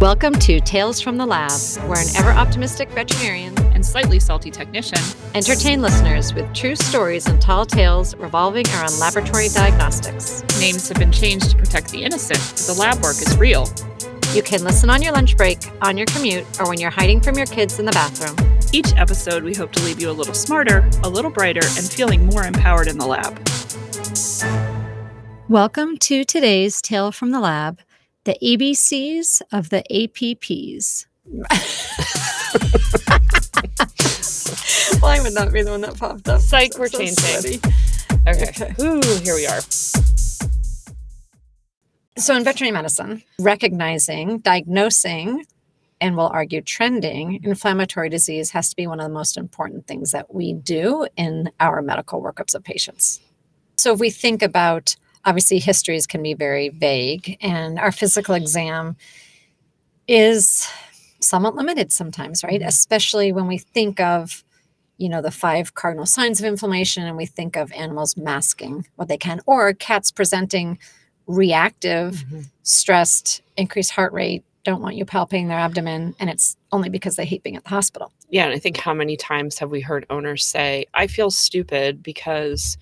Welcome to Tales from the Lab, where an ever optimistic veterinarian and slightly salty technician entertain listeners with true stories and tall tales revolving around laboratory diagnostics. Names have been changed to protect the innocent, but the lab work is real. You can listen on your lunch break, on your commute, or when you're hiding from your kids in the bathroom. Each episode, we hope to leave you a little smarter, a little brighter, and feeling more empowered in the lab. Welcome to today's Tale from the Lab the ABCs of the APPs. Why would not be the one that popped up? Psych, we're so changing. Okay. okay. Ooh, here we are. So, in veterinary medicine, recognizing, diagnosing, and we'll argue trending inflammatory disease has to be one of the most important things that we do in our medical workups of patients. So, if we think about obviously histories can be very vague and our physical exam is somewhat limited sometimes right mm-hmm. especially when we think of you know the five cardinal signs of inflammation and we think of animals masking what they can or cats presenting reactive mm-hmm. stressed increased heart rate don't want you palpating their abdomen and it's only because they hate being at the hospital yeah and i think how many times have we heard owners say i feel stupid because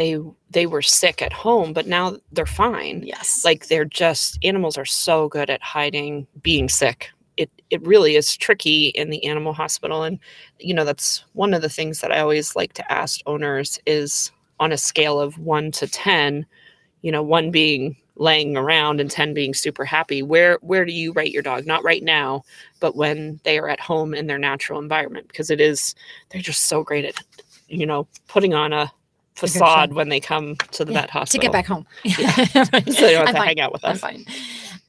they they were sick at home but now they're fine. Yes. Like they're just animals are so good at hiding being sick. It it really is tricky in the animal hospital and you know that's one of the things that i always like to ask owners is on a scale of 1 to 10 you know 1 being laying around and 10 being super happy where where do you rate your dog? Not right now but when they are at home in their natural environment because it is they're just so great at you know putting on a facade when they come to the yeah, vet hospital to get back home. Yeah. so they don't have I'm to fine. hang out with us. I'm fine.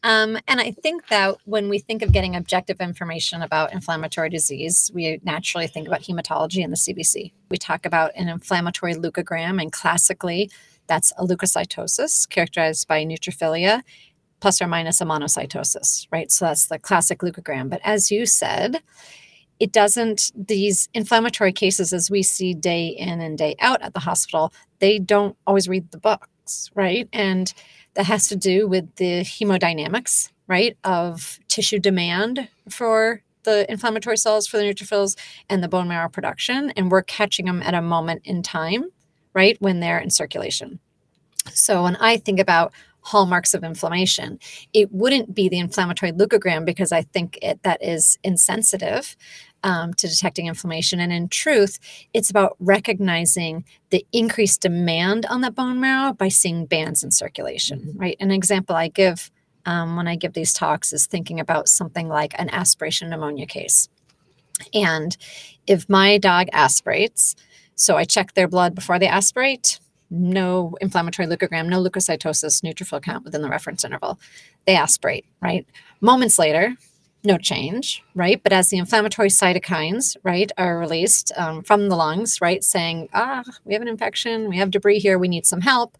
Um, and I think that when we think of getting objective information about inflammatory disease, we naturally think about hematology and the CBC. We talk about an inflammatory leukogram, and classically, that's a leukocytosis characterized by neutrophilia plus or minus a monocytosis, right? So that's the classic leukogram. But as you said, it doesn't these inflammatory cases as we see day in and day out at the hospital they don't always read the books right? And that has to do with the hemodynamics right of tissue demand for the inflammatory cells for the neutrophils and the bone marrow production. And we're catching them at a moment in time right when they're in circulation. So when i think about hallmarks of inflammation. It wouldn't be the inflammatory leukogram because I think it, that is insensitive um, to detecting inflammation. And in truth, it's about recognizing the increased demand on the bone marrow by seeing bands in circulation, mm-hmm. right? An example I give um, when I give these talks is thinking about something like an aspiration pneumonia case. And if my dog aspirates, so I check their blood before they aspirate, no inflammatory leukogram, no leukocytosis, neutrophil count within the reference interval. They aspirate, right? Moments later, no change, right? But as the inflammatory cytokines, right, are released um, from the lungs, right, saying, ah, we have an infection, we have debris here, we need some help,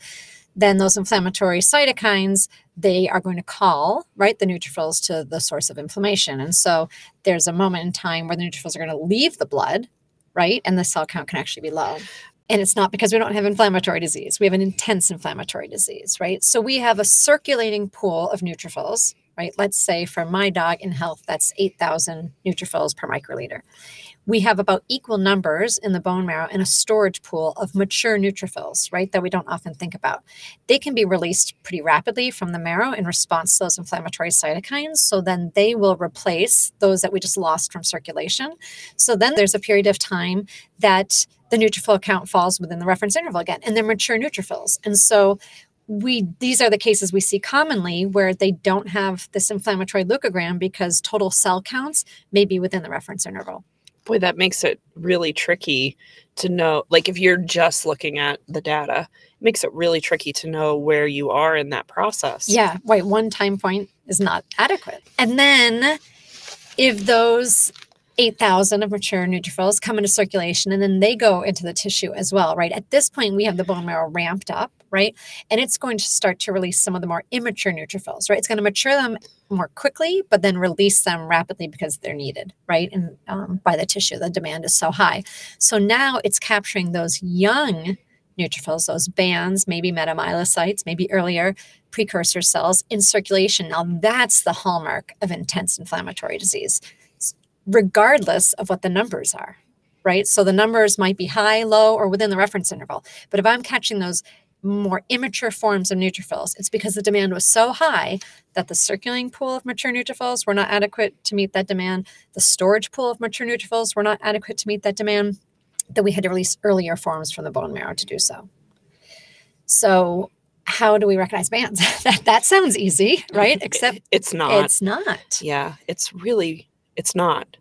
then those inflammatory cytokines, they are going to call, right, the neutrophils to the source of inflammation. And so there's a moment in time where the neutrophils are going to leave the blood, right, and the cell count can actually be low. And it's not because we don't have inflammatory disease. We have an intense inflammatory disease, right? So we have a circulating pool of neutrophils right? Let's say for my dog in health, that's 8,000 neutrophils per microliter. We have about equal numbers in the bone marrow in a storage pool of mature neutrophils, right? That we don't often think about. They can be released pretty rapidly from the marrow in response to those inflammatory cytokines. So then they will replace those that we just lost from circulation. So then there's a period of time that the neutrophil count falls within the reference interval again, and they're mature neutrophils. And so we these are the cases we see commonly where they don't have this inflammatory leukogram because total cell counts may be within the reference interval. Boy, that makes it really tricky to know. Like if you're just looking at the data, it makes it really tricky to know where you are in that process. Yeah, right. One time point is not adequate. And then if those 8,000 of mature neutrophils come into circulation and then they go into the tissue as well, right? At this point, we have the bone marrow ramped up, right? And it's going to start to release some of the more immature neutrophils, right? It's going to mature them more quickly, but then release them rapidly because they're needed, right? And um, by the tissue, the demand is so high. So now it's capturing those young neutrophils, those bands, maybe metamyelocytes, maybe earlier precursor cells in circulation. Now, that's the hallmark of intense inflammatory disease, regardless of what the numbers are, right? So the numbers might be high, low, or within the reference interval. But if I'm catching those more immature forms of neutrophils, it's because the demand was so high that the circulating pool of mature neutrophils were not adequate to meet that demand. The storage pool of mature neutrophils were not adequate to meet that demand, that we had to release earlier forms from the bone marrow to do so. So, how do we recognize bands? that, that sounds easy, right? Except it's not. it's not. Yeah, it's really it's not.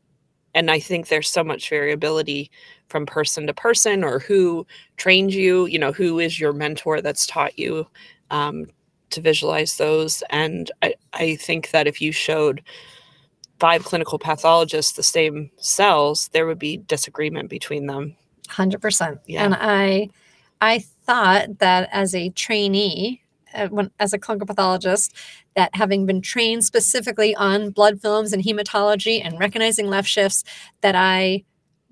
And I think there's so much variability from person to person or who trained you, you know, who is your mentor that's taught you um, to visualize those. And I, I think that if you showed five clinical pathologists the same cells, there would be disagreement between them. 100%. Yeah. And I I thought that as a trainee uh, when, as a clinical pathologist that having been trained specifically on blood films and hematology and recognizing left shifts that I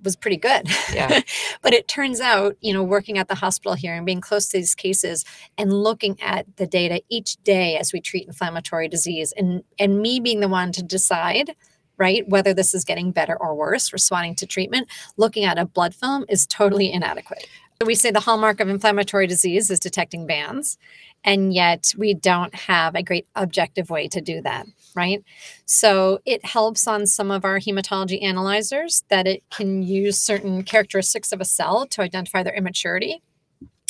was pretty good. Yeah. but it turns out, you know, working at the hospital here and being close to these cases and looking at the data each day as we treat inflammatory disease and and me being the one to decide right whether this is getting better or worse responding to treatment looking at a blood film is totally inadequate we say the hallmark of inflammatory disease is detecting bands and yet we don't have a great objective way to do that right? So it helps on some of our hematology analyzers that it can use certain characteristics of a cell to identify their immaturity.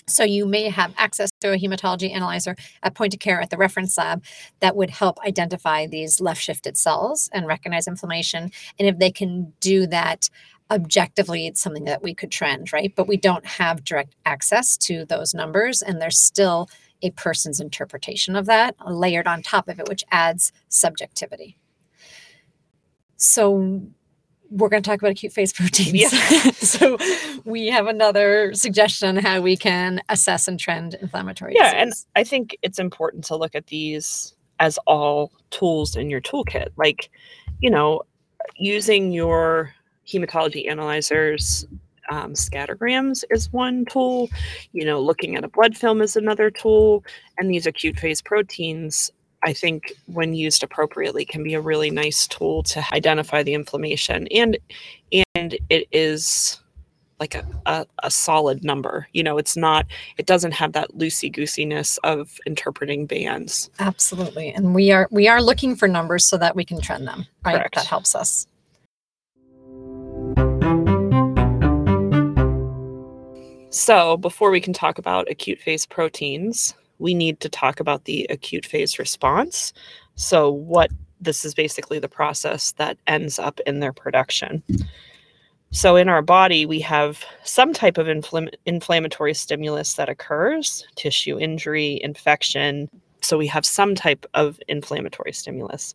So you may have access to a hematology analyzer at point of care at the reference lab that would help identify these left shifted cells and recognize inflammation. And if they can do that objectively it's something that we could trend right but we don't have direct access to those numbers and there's still a person's interpretation of that layered on top of it, which adds subjectivity. So we're going to talk about acute phase proteins. Yeah. so we have another suggestion how we can assess and trend inflammatory Yeah, and. I think it's important to look at these as all tools in your toolkit. Like, you know, using your hematology analyzers um, scattergrams is one tool. You know, looking at a blood film is another tool. And these acute phase proteins, I think, when used appropriately, can be a really nice tool to identify the inflammation. And and it is like a, a, a solid number. You know, it's not, it doesn't have that loosey goosiness of interpreting bands. Absolutely. And we are we are looking for numbers so that we can trend them. Right. Correct. That helps us. So, before we can talk about acute phase proteins, we need to talk about the acute phase response. So, what this is basically the process that ends up in their production. So, in our body, we have some type of inflam- inflammatory stimulus that occurs tissue injury, infection. So, we have some type of inflammatory stimulus.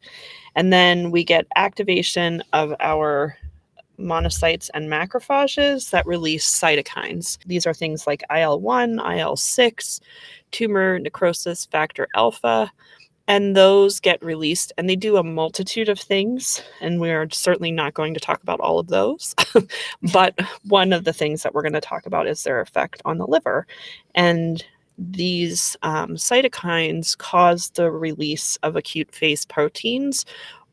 And then we get activation of our monocytes and macrophages that release cytokines. These are things like IL 1, IL 6, tumor necrosis factor alpha, and those get released and they do a multitude of things. And we're certainly not going to talk about all of those. but one of the things that we're going to talk about is their effect on the liver. And these um, cytokines cause the release of acute phase proteins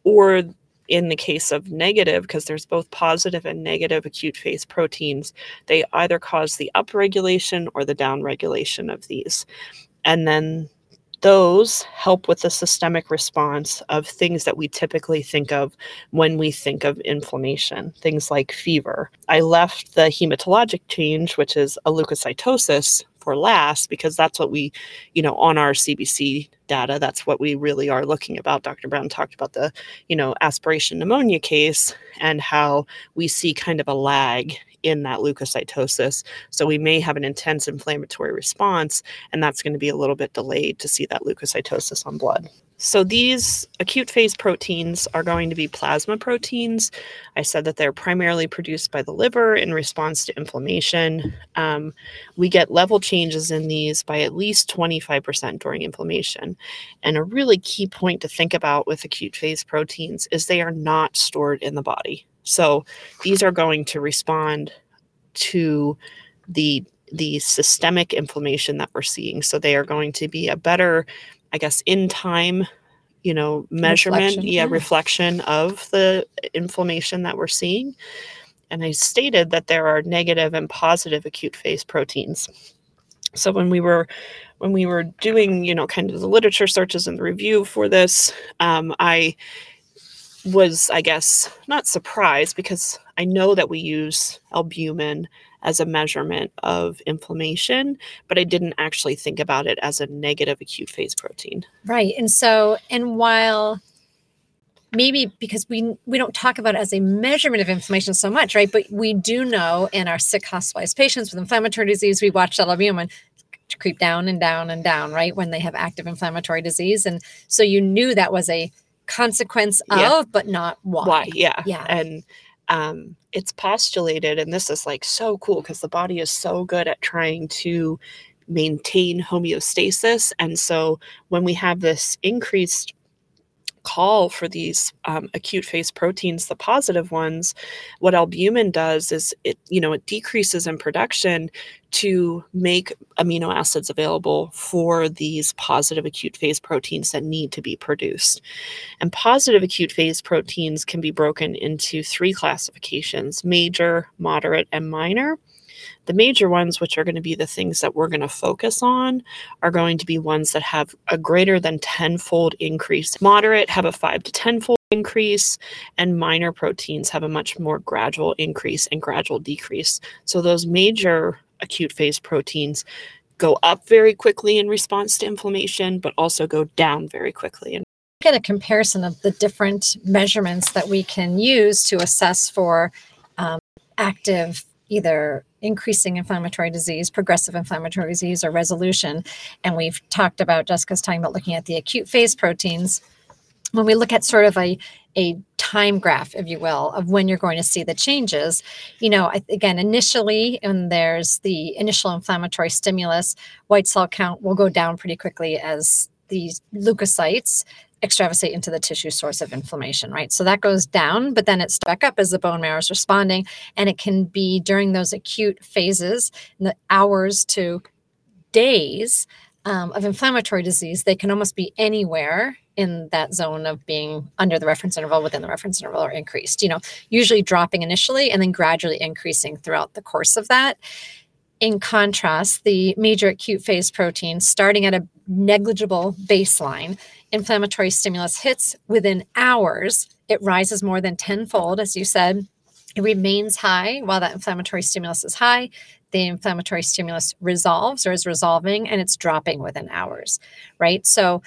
or in the case of negative, because there's both positive and negative acute phase proteins, they either cause the upregulation or the downregulation of these. And then those help with the systemic response of things that we typically think of when we think of inflammation, things like fever. I left the hematologic change, which is a leukocytosis, for last because that's what we, you know, on our CBC data, that's what we really are looking about. Dr. Brown talked about the, you know, aspiration pneumonia case and how we see kind of a lag in that leukocytosis. So we may have an intense inflammatory response, and that's going to be a little bit delayed to see that leukocytosis on blood. So these acute phase proteins are going to be plasma proteins. I said that they're primarily produced by the liver in response to inflammation. Um, we get level changes in these by at least 25% during inflammation. And a really key point to think about with acute phase proteins is they are not stored in the body. So these are going to respond to the the systemic inflammation that we're seeing. So they are going to be a better, I guess, in time, you know, measurement, Reflection, yeah, yeah. reflection of the inflammation that we're seeing. And I stated that there are negative and positive acute phase proteins. So when we were when we were doing, you know, kind of the literature searches and the review for this, um, I was, I guess, not surprised because I know that we use albumin as a measurement of inflammation, but I didn't actually think about it as a negative acute phase protein. Right. And so, and while maybe because we we don't talk about it as a measurement of inflammation so much, right? But we do know in our sick hospitalized patients with inflammatory disease, we watch that albumin creep down and down and down, right? When they have active inflammatory disease. And so you knew that was a consequence Yeah. of, but not why. Why? Yeah. Yeah. And um, it's postulated, and this is like so cool because the body is so good at trying to maintain homeostasis. And so when we have this increased call for these um, acute phase proteins, the positive ones, what albumin does is it, you know, it decreases in production to make amino acids available for these positive acute phase proteins that need to be produced. And positive acute phase proteins can be broken into three classifications major, moderate, and minor. The major ones, which are going to be the things that we're going to focus on, are going to be ones that have a greater than tenfold increase. Moderate have a five to tenfold increase, and minor proteins have a much more gradual increase and gradual decrease. So those major acute phase proteins go up very quickly in response to inflammation, but also go down very quickly. And Get a comparison of the different measurements that we can use to assess for um, active either increasing inflammatory disease, progressive inflammatory disease, or resolution. And we've talked about, Jessica's talking about looking at the acute phase proteins. When we look at sort of a, a time graph, if you will, of when you're going to see the changes, you know, again, initially, when there's the initial inflammatory stimulus, white cell count will go down pretty quickly as these leukocytes extravasate into the tissue source of inflammation, right? So that goes down, but then it's back up as the bone marrow is responding. And it can be during those acute phases, in the hours to days um, of inflammatory disease, they can almost be anywhere in that zone of being under the reference interval, within the reference interval, or increased, you know, usually dropping initially and then gradually increasing throughout the course of that. In contrast, the major acute phase protein starting at a negligible baseline, inflammatory stimulus hits within hours, it rises more than tenfold, as you said. It remains high while that inflammatory stimulus is high. The inflammatory stimulus resolves or is resolving and it's dropping within hours, right? So,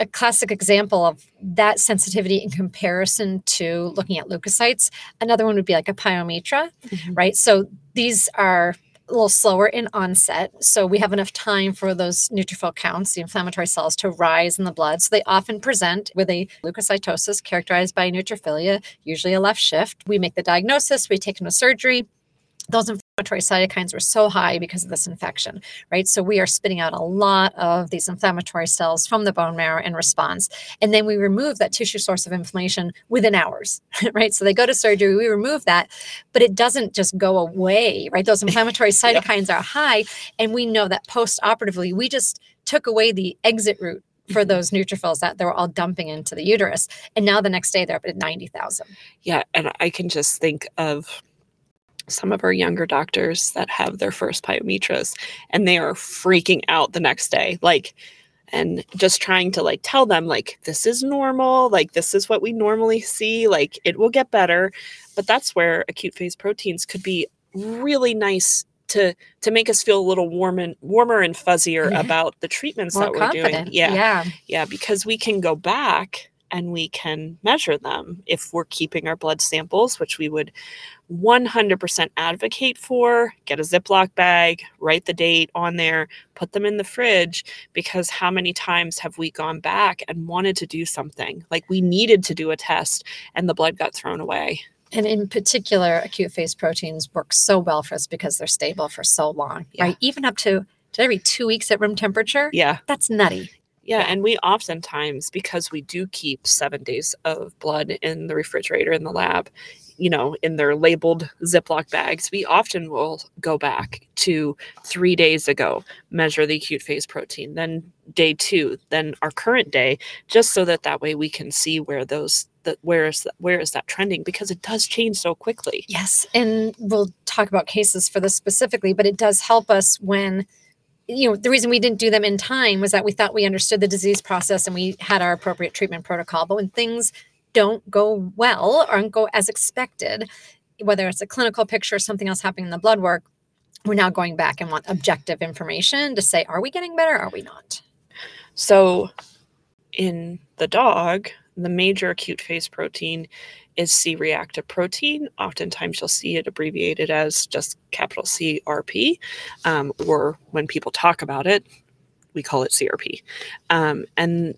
a classic example of that sensitivity in comparison to looking at leukocytes, another one would be like a pyometra, mm-hmm. right? So, these are a little slower in onset. So we have enough time for those neutrophil counts, the inflammatory cells, to rise in the blood. So they often present with a leukocytosis characterized by neutrophilia, usually a left shift. We make the diagnosis, we take them to surgery. Those inflammatory cytokines were so high because of this infection, right? So we are spitting out a lot of these inflammatory cells from the bone marrow in response. And then we remove that tissue source of inflammation within hours, right? So they go to surgery, we remove that, but it doesn't just go away, right? Those inflammatory Yeah. cytokines are high. And we know that post operatively, we just took away the exit route for Mhm. those neutrophils that they were all dumping into the uterus. And now the next day they're up at 90,000. Yeah, and I can just think of some of our younger doctors that have their first pyometras and they are freaking out the next day. Like, and just trying to like tell them like this is normal like this is what we normally see like it will get better but that's where acute phase proteins could be really nice to to make us feel a little warm and warmer and fuzzier Yeah. about the treatments More that we're confident. doing yeah Yeah. yeah, because we can go back and we can measure them if we're keeping our blood samples, which we would 100% advocate for. Get a Ziploc bag, write the date on there, put them in the fridge, because how many times have we gone back and wanted to do something? Like we needed to do a test and the blood got thrown away. And in particular, acute phase proteins work so well for us because they're stable for so long, Yeah. right? Even up to, to every two weeks at room temperature. Yeah. That's nutty. Yeah, and we oftentimes, because we do keep seven days of blood in the refrigerator in the lab, you know, in their labeled Ziploc bags, we often will go back to three days ago, measure the acute phase protein, then day two, then our current day, just so that that way we can see where those that where is that, where is that trending because it does change so quickly. Yes, and we'll talk about cases for this specifically, but it does help us when you know the reason we didn't do them in time was that we thought we understood the disease process and we had our appropriate treatment protocol. But when things don't go well or don't go as expected, whether it's a clinical picture or something else happening in the blood work, we're now going back and want objective information to say, are we getting better? Are we not? So, in the dog, the major acute phase protein is C reactive protein. Oftentimes, you'll see it abbreviated as just capital CRP, um, or when people talk about it, we call it CRP. Um, and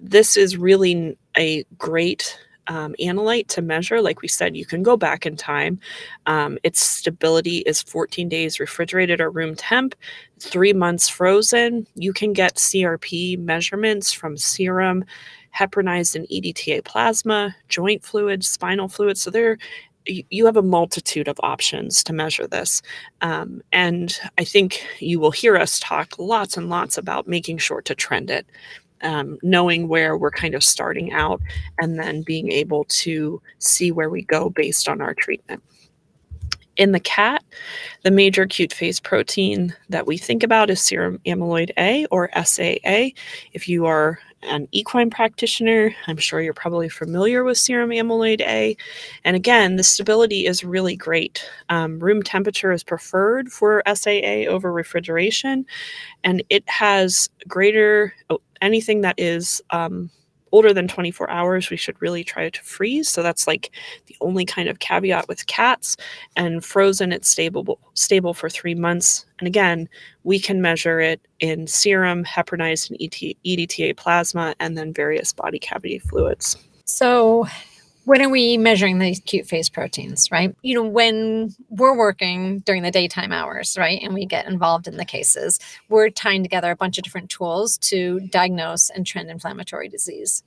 this is really a great um, analyte to measure. Like we said, you can go back in time. Um, its stability is 14 days refrigerated or room temp, three months frozen. You can get CRP measurements from serum, heparinized and EDTA plasma, joint fluid, spinal fluid. So there, you have a multitude of options to measure this. Um, and I think you will hear us talk lots and lots about making sure to trend it um, knowing where we're kind of starting out and then being able to see where we go based on our treatment. In the cat, the major acute phase protein that we think about is serum amyloid A or SAA. If you are an equine practitioner, I'm sure you're probably familiar with serum amyloid A. And again, the stability is really great. Um, room temperature is preferred for SAA over refrigeration, and it has greater oh, anything that is um, older than 24 hours, we should really try to freeze. So that's like the only kind of caveat with cats. And frozen, it's stable stable for three months. And again, we can measure it in serum, heparinized and EDTA plasma, and then various body cavity fluids. So, when are we measuring these acute phase proteins, right? You know, when we're working during the daytime hours, right, and we get involved in the cases, we're tying together a bunch of different tools to diagnose and trend inflammatory disease.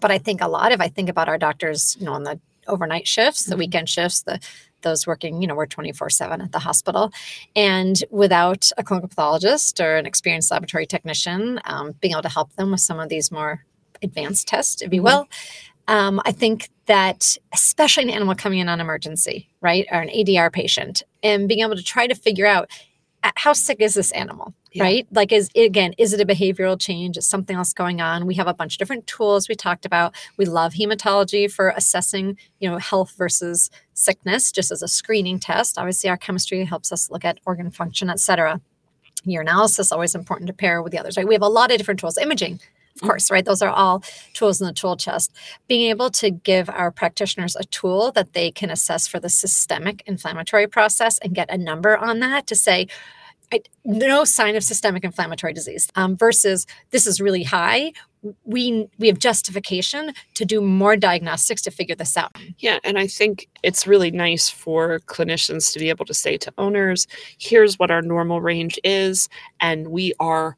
But I think a lot, if I think about our doctors, you know, on the overnight shifts, the Mhm. weekend shifts, the those working, you know, we're 24 7 at the hospital. And without a clinical pathologist or an experienced laboratory technician, um, being able to help them with some of these more advanced tests, if you Mhm. will, um, I think that especially an animal coming in on emergency, right, or an ADR patient, and being able to try to figure out uh, how sick is this animal, Yeah. right? Like, is again, is it a behavioral change? Is something else going on? We have a bunch of different tools we talked about. We love hematology for assessing, you know, health versus sickness, just as a screening test. Obviously, our chemistry helps us look at organ function, et cetera. Urinalysis always important to pair with the others, right? We have a lot of different tools. Imaging. Course, right? Those are all tools in the tool chest. Being able to give our practitioners a tool that they can assess for the systemic inflammatory process and get a number on that to say, I, no sign of systemic inflammatory disease um, versus this is really high. We we have justification to do more diagnostics to figure this out. Yeah, and I think it's really nice for clinicians to be able to say to owners, here's what our normal range is, and we are,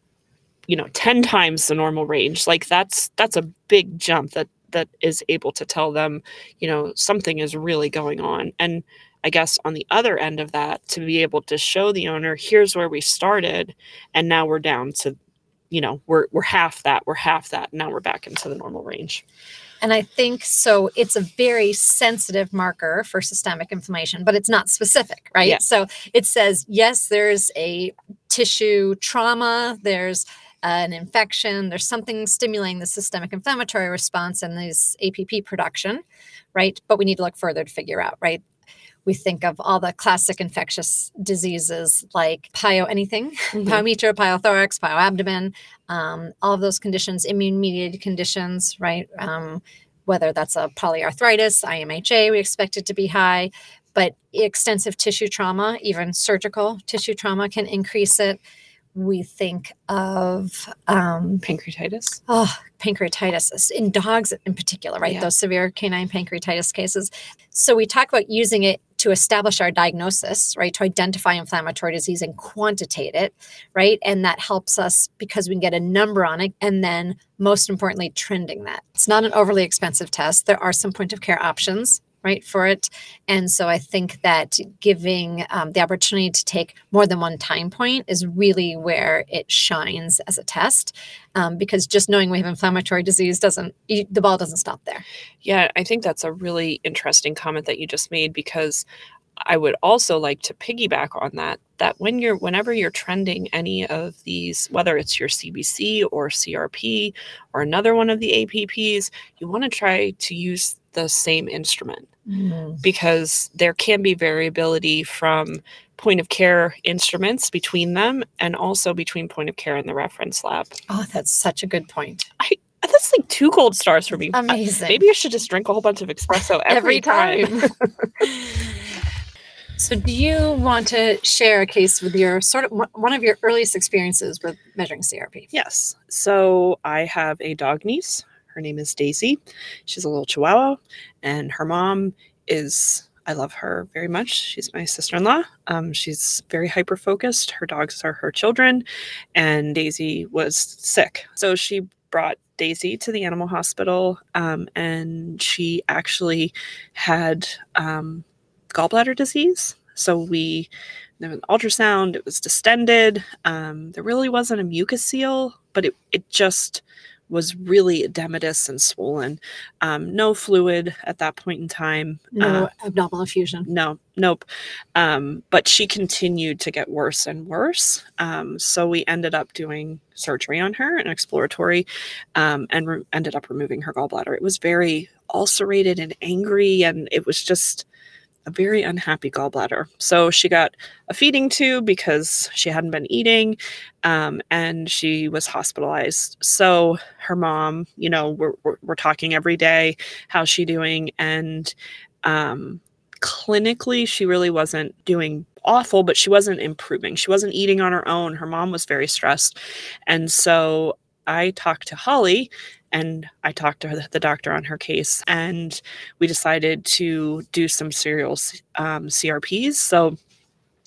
you know, 10 times the normal range. Like that's that's a big jump that that is able to tell them, you know, something is really going on. And I guess on the other end of that, to be able to show the owner, here's where we started, and now we're down to, you know, we're we're half that, we're half that, now we're back into the normal range. And I think so it's a very sensitive marker for systemic inflammation, but it's not specific, right? Yeah. So it says, yes, there's a tissue trauma, there's an infection, there's something stimulating the systemic inflammatory response and this APP production, right? But we need to look further to figure out, right? We think of all the classic infectious diseases like pyo anything, Mhm. pyometra, pyothorax, pyoabdomen, um, all of those conditions, immune mediated conditions, right? Um, whether that's a polyarthritis, IMHA, we expect it to be high, but extensive tissue trauma, even surgical tissue trauma, can increase it. We think of um, Pancreatitis. oh, pancreatitis in dogs in particular, right? Yeah. Those severe canine pancreatitis cases. So we talk about using it to establish our diagnosis, right? To identify inflammatory disease and quantitate it, right? And that helps us because we can get a number on it and then most importantly, trending that. It's not an overly expensive test. There are some point of care options right for it. And so i think that giving um, the opportunity to take more than one time point is really where it shines as a test um, because just knowing we have inflammatory disease doesn't the ball doesn't stop there. Yeah i think that's a really interesting comment that you just made because I would also like to piggyback on that that when you're whenever you're trending any of these whether it's your CBC or CRP or another one of the APPs you want to try to use the same instrument mm. because there can be variability from point of care instruments between them and also between point of care and the reference lab. Oh, that's such a good point. I that's like two gold stars for me. Amazing. maybe I should just drink a whole bunch of espresso every, every time. time. So, do you want to share a case with your sort of one of your earliest experiences with measuring CRP? Yes. So, I have a dog niece. Her name is Daisy. She's a little chihuahua, and her mom is, I love her very much. She's my sister in law. Um, she's very hyper focused. Her dogs are her children, and Daisy was sick. So, she brought Daisy to the animal hospital, um, and she actually had um, gallbladder disease. So we there was an ultrasound, it was distended. Um, there really wasn't a mucocele, but it, it just was really edematous and swollen. Um, no fluid at that point in time. No uh, abdominal effusion. No, nope. Um, but she continued to get worse and worse. Um, so we ended up doing surgery on her, an exploratory, um, and re- ended up removing her gallbladder. It was very ulcerated and angry, and it was just a very unhappy gallbladder. So she got a feeding tube because she hadn't been eating um, and she was hospitalized. So her mom, you know, we're, we're, we're talking every day, how's she doing? And um, clinically, she really wasn't doing awful, but she wasn't improving. She wasn't eating on her own. Her mom was very stressed. And so I talked to Holly and I talked to the doctor on her case, and we decided to do some serial um, CRPs. So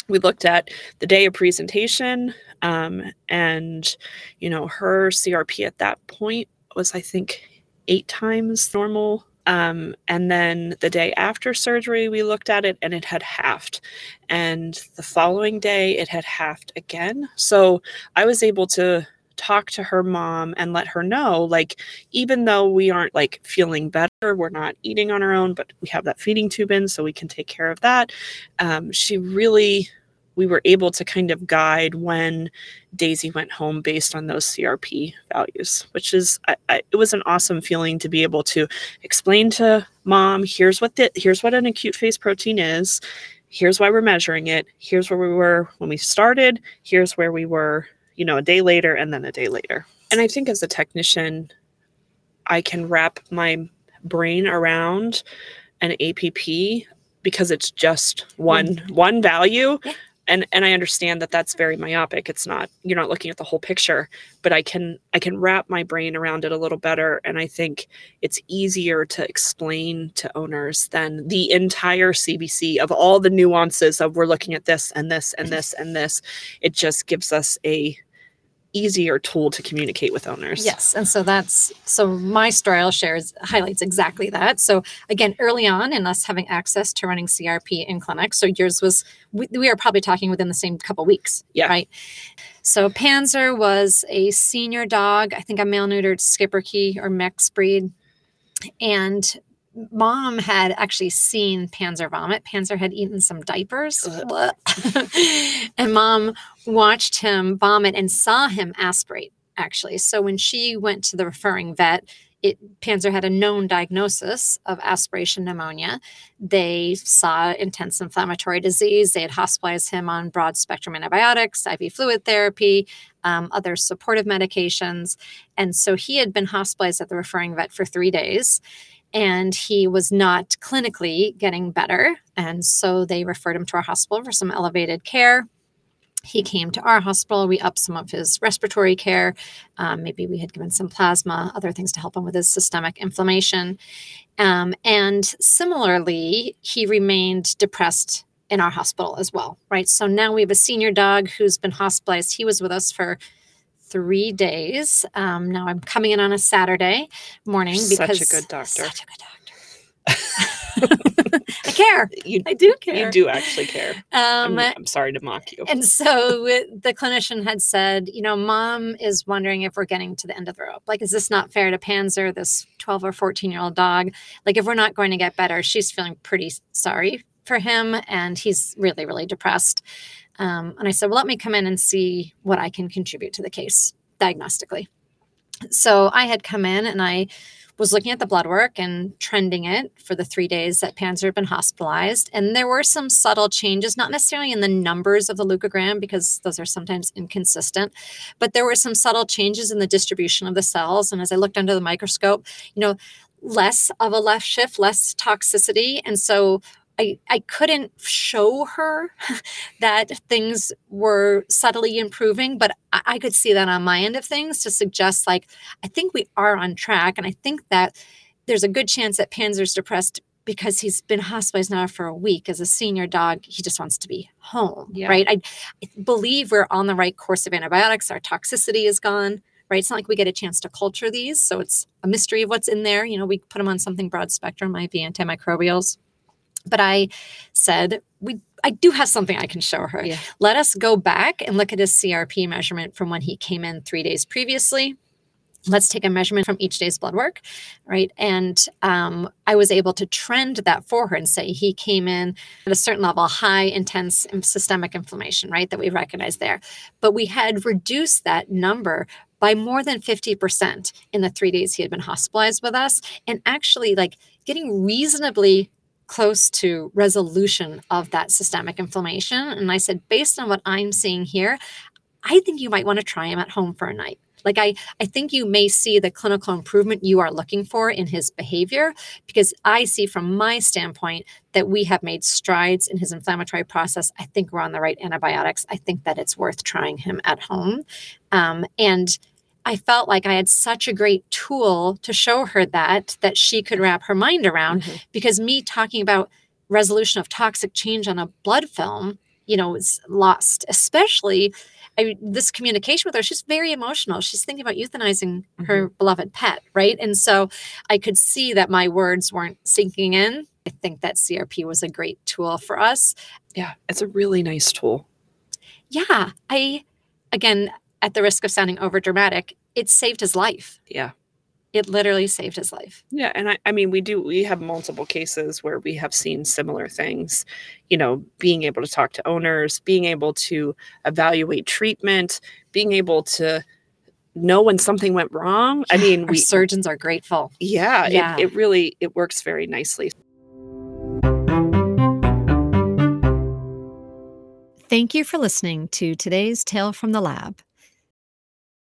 we looked at the day of presentation, um, and you know her CRP at that point was I think eight times normal. Um, and then the day after surgery, we looked at it and it had halved. And the following day, it had halved again. So I was able to talk to her mom and let her know like even though we aren't like feeling better we're not eating on our own but we have that feeding tube in so we can take care of that um, she really we were able to kind of guide when daisy went home based on those crp values which is I, I, it was an awesome feeling to be able to explain to mom here's what the here's what an acute phase protein is. Here's why we're measuring it. Here's where we were when we started. Here's where we were you know, a day later and then a day later. And I think as a technician, I can wrap my brain around an APP because it's just one mm. one value. Yeah. And and I understand that that's very myopic. It's not you're not looking at the whole picture, but I can I can wrap my brain around it a little better and I think it's easier to explain to owners than the entire CBC of all the nuances of we're looking at this and this and this and this. It just gives us a easier tool to communicate with owners. Yes, and so that's so my story I'll share is, highlights exactly that. So again, early on in us having access to running CRP in clinics, so yours was we, we are probably talking within the same couple weeks. Yeah. Right. So Panzer was a senior dog. I think a male neutered schipperke or mixed breed. And mom had actually seen Panzer vomit. Panzer had eaten some diapers. and mom watched him vomit and saw him aspirate, actually. So when she went to the referring vet, it, Panzer had a known diagnosis of aspiration pneumonia. They saw intense inflammatory disease. They had hospitalized him on broad spectrum antibiotics, IV fluid therapy, um, other supportive medications. And so he had been hospitalized at the referring vet for three days and he was not clinically getting better. And so they referred him to our hospital for some elevated care. he came to our hospital. We upped some of his respiratory care. Um, maybe we had given some plasma, other things to help him with his systemic inflammation. Um, and similarly, he remained depressed in our hospital as well, right? So now we have a senior dog who's been hospitalized. He was with us for three days. Um, now I'm coming in on a Saturday morning because Such a good doctor. Such a good doctor. I care. You, I do care. you do actually care. Um, I'm, I'm sorry to mock you. and so the clinician had said, you know, mom is wondering if we're getting to the end of the rope. Like, is this not fair to Panzer, this 12 or 14 year old dog? Like, if we're not going to get better, she's feeling pretty sorry for him and he's really, really depressed. Um, and I said, well, let me come in and see what I can contribute to the case diagnostically. So I had come in and I was looking at the blood work and trending it for the three days that Panzer had been hospitalized. And there were some subtle changes, not necessarily in the numbers of the leukogram, because those are sometimes inconsistent, but there were some subtle changes in the distribution of the cells. And as I looked under the microscope, you know, less of a left shift, less toxicity. And so I, I couldn't show her that things were subtly improving, but I, I could see that on my end of things to suggest, like, I think we are on track. And I think that there's a good chance that Panzer's depressed because he's been hospitalized now for a week as a senior dog. He just wants to be home, Yeah. right? I, I believe we're on the right course of antibiotics. Our toxicity is gone, right? It's not like we get a chance to culture these. So it's a mystery of what's in there. You know, we put them on something broad spectrum, IV antimicrobials. But I said, we I do have something I can show her. Yeah. Let us go back and look at his CRP measurement from when he came in three days previously. Let's take a measurement from each day's blood work, right? And um, I was able to trend that for her and say he came in at a certain level, high intense systemic inflammation, right? That we recognize there. But we had reduced that number by more than 50% in the three days he had been hospitalized with us and actually like getting reasonably close to resolution of that systemic inflammation. And I said, based on what I'm seeing here, I think you might want to try him at home for a night. Like I, I think you may see the clinical improvement you are looking for in his behavior because I see from my standpoint that we have made strides in his inflammatory process. I think we're on the right antibiotics. I think that it's worth trying him at home. Um, and I felt like I had such a great tool to show her that that she could wrap her mind around Mhm. because me talking about resolution of toxic change on a blood film, you know, is lost. Especially I, this communication with her, she's very emotional. She's thinking about euthanizing her beloved pet, right? And so I could see that my words weren't sinking in. I think that CRP was a great tool for us. Yeah, it's a really nice tool. Yeah, I again at the risk of sounding overdramatic, it saved his life. Yeah. It literally saved his life. Yeah, and I, I mean, we do. We have multiple cases where we have seen similar things. You know, being able to talk to owners, being able to evaluate treatment, being able to know when something went wrong. I mean, Our we. surgeons are grateful. Yeah, Yeah. It, it really it works very nicely. Thank you for listening to today's Tale from the Lab.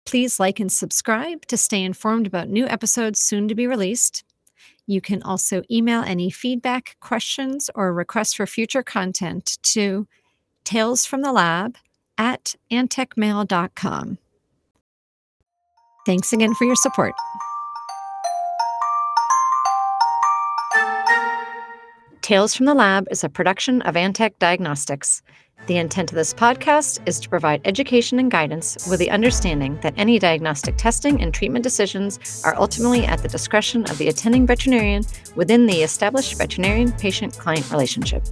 Please like and subscribe to stay informed about new episodes soon to be released. You can also email any feedback, questions, or requests for future content to talesfromthelab at antechmail.com. Thanks again for your support. Tales from the Lab is a production of Antech Diagnostics. The intent of this podcast is to provide education and guidance with the understanding that any diagnostic testing and treatment decisions are ultimately at the discretion of the attending veterinarian within the established veterinarian patient client relationship.